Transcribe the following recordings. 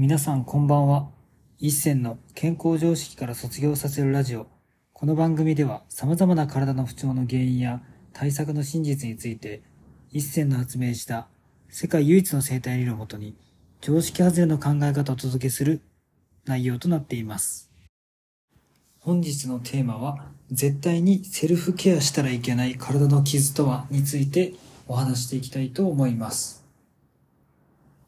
皆さんこんばんは。一銭の健康常識から卒業させるラジオ。この番組では様々な体の不調の原因や対策の真実について、一銭の発明した世界唯一の生態理論をもとに常識外れの考え方をお届けする内容となっています。本日のテーマは、絶対にセルフケアしたらいけない体の傷とはについてお話していきたいと思います。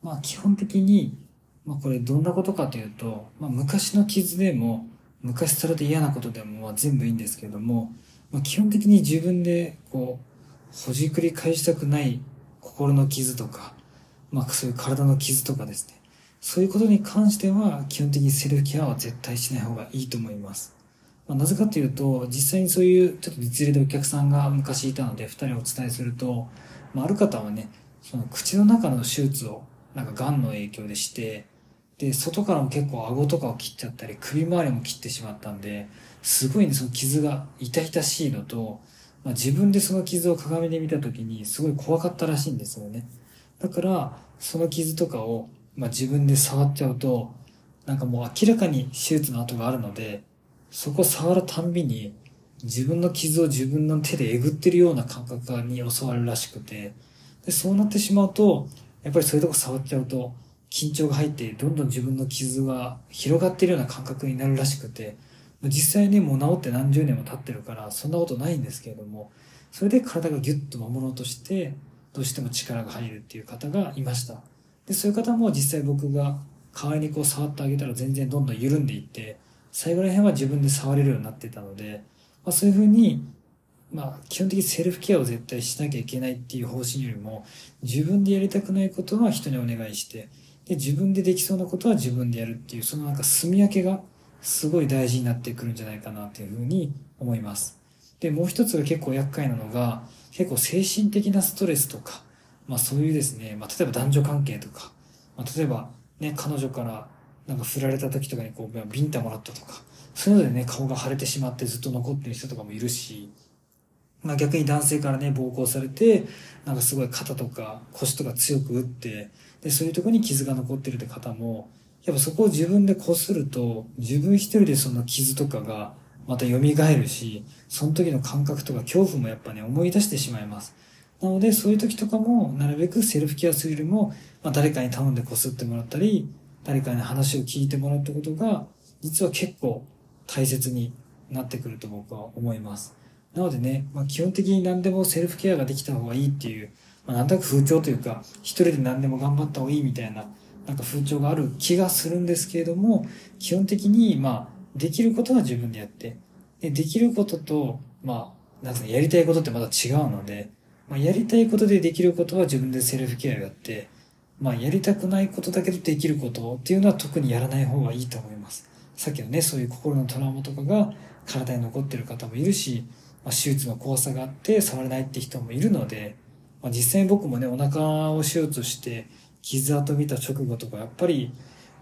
まあ基本的に、まあこれどんなことかというと、まあ昔の傷でも、昔されて嫌なことでもまあ全部いいんですけれども、まあ基本的に自分でこう、ほじくり返したくない心の傷とか、まあそういう体の傷とかですね。そういうことに関しては基本的にセルフケアは絶対しない方がいいと思います。まあ、なぜかというと、実際にそういうちょっと実例でお客さんが昔いたので、二人お伝えすると、まあ、ある方はね、その口の中の手術を、なんか癌の影響でして、で、外からも結構顎とかを切っちゃったり、首周りも切ってしまったんで、すごいね、その傷が痛々しいのと、まあ、自分でその傷を鏡で見た時にすごい怖かったらしいんですよね。だから、その傷とかを、まあ、自分で触っちゃうと、なんかもう明らかに手術の跡があるので、そこ触るたんびに、自分の傷を自分の手でえぐってるような感覚に襲われるらしくて、で、そうなってしまうと、やっぱりそういうとこ触っちゃうと、緊張が入って、どんどん自分の傷が広がってるような感覚になるらしくて、実際ね、もう治って何十年も経ってるから、そんなことないんですけれども、それで体がギュッと守ろうとして、どうしても力が入るっていう方がいました。で、そういう方も実際僕が代わりにこう触ってあげたら全然どんどん緩んでいって、最後ら辺は自分で触れるようになってたので、まあ、そういうふうに、まあ、基本的にセルフケアを絶対しなきゃいけないっていう方針よりも、自分でやりたくないことは人にお願いして、で、自分でできそうなことは自分でやるっていう、そのなんか住み分けがすごい大事になってくるんじゃないかなっていうふうに思います。で、もう一つが結構厄介なのが、結構精神的なストレスとか、まあそういうですね、まあ例えば男女関係とか、まあ例えばね、彼女からなんか振られた時とかにこう、ビンタもらったとか、そういうのでね、顔が腫れてしまってずっと残ってる人とかもいるし、まあ逆に男性からね、暴行されて、なんかすごい肩とか腰とか強く打って、で、そういうとこに傷が残ってるって方も、やっぱそこを自分でこすると、自分一人でその傷とかがまた蘇るし、その時の感覚とか恐怖もやっぱね、思い出してしまいます。なので、そういう時とかも、なるべくセルフケアするよりも、まあ誰かに頼んでこすってもらったり、誰かに話を聞いてもらうってことが、実は結構大切になってくると僕は思います。なのでね、まあ、基本的に何でもセルフケアができた方がいいっていう、まあ、なんとなく風潮というか、一人で何でも頑張った方がいいみたいな、なんか風潮がある気がするんですけれども、基本的に、まあ、できることは自分でやって、で、できることと、まあ、なんつうの、やりたいことってまた違うので、まあ、やりたいことでできることは自分でセルフケアをやって、まあ、やりたくないことだけどできることっていうのは特にやらない方がいいと思います。さっきのね、そういう心のトラウマとかが体に残ってる方もいるし、まあ、手術の怖さがあって触れないって人もいるので、まあ、実際に僕もね、お腹を手術して傷跡見た直後とか、やっぱり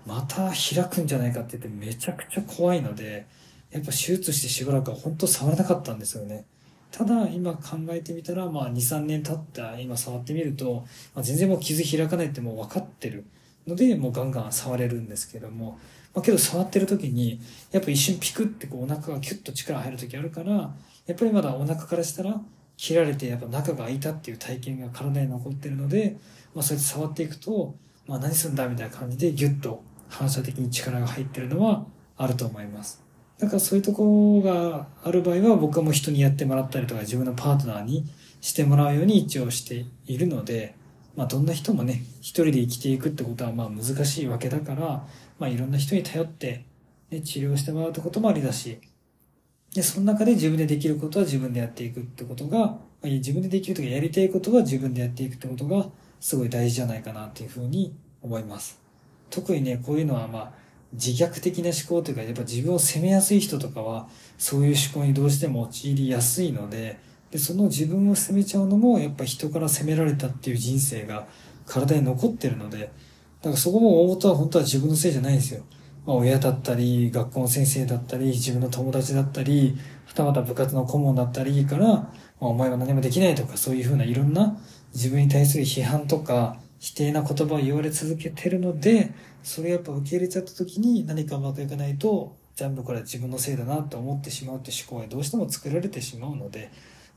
また開くんじゃないかって言ってめちゃくちゃ怖いので、やっぱ手術してしばらくは本当触れなかったんですよね。ただ今考えてみたら、まあ2、3年経った今触ってみると、まあ、全然もう傷開かないってもう分かってるので、もうガンガン触れるんですけども、まあけど触ってる時に、やっぱ一瞬ピクってこうお腹がキュッと力入る時あるから、やっぱりまだお腹からしたら切られてやっぱ中が開いたっていう体験が体に残ってるので、まあそうやって触っていくと、まあ何すんだみたいな感じでギュッと反射的に力が入ってるのはあると思います。だからそういうところがある場合は僕はもう人にやってもらったりとか自分のパートナーにしてもらうように一応しているので、まあどんな人もね、一人で生きていくってことはまあ難しいわけだから、まあいろんな人に頼って、ね、治療してもらうってこともありだし、で、その中で自分でできることは自分でやっていくってことが、自分でできるとかやりたいことは自分でやっていくってことがすごい大事じゃないかなっていうふうに思います。特にね、こういうのはまあ、自虐的な思考というか、やっぱ自分を責めやすい人とかは、そういう思考にどうしても陥りやすいので、で、その自分を責めちゃうのも、やっぱ人から責められたっていう人生が体に残ってるので、だからそこも大元は本当は自分のせいじゃないんですよ。まあ、親だったり、学校の先生だったり、自分の友達だったり、はたまた部活の顧問だったりから、まあ、お前は何もできないとか、そういうふうないろんな自分に対する批判とか、否定な言葉を言われ続けてるので、それやっぱ受け入れちゃった時に何かうまくいかないと、全部これは自分のせいだなと思ってしまうって思考がどうしても作られてしまうので、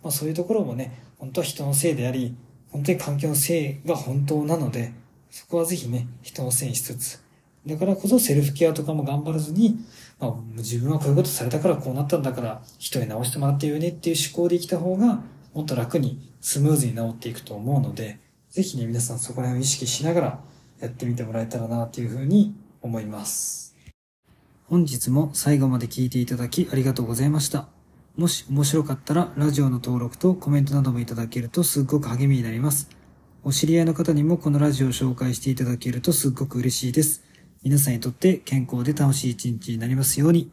まあそういうところもね、本当は人のせいであり、本当に環境のせいが本当なので、そこはぜひね、人のせいにしつつ、だからこそセルフケアとかも頑張らずに、まあ、自分はこういうことされたからこうなったんだから、人に直してもらってよねっていう思考で生きた方が、もっと楽にスムーズに治っていくと思うので、ぜひね、皆さんそこら辺を意識しながらやってみてもらえたらなというふうに思います。本日も最後まで聞いていただきありがとうございました。もし面白かったらラジオの登録とコメントなどもいただけるとすっごく励みになります。お知り合いの方にもこのラジオを紹介していただけるとすっごく嬉しいです。皆さんにとって健康で楽しい一日になりますように。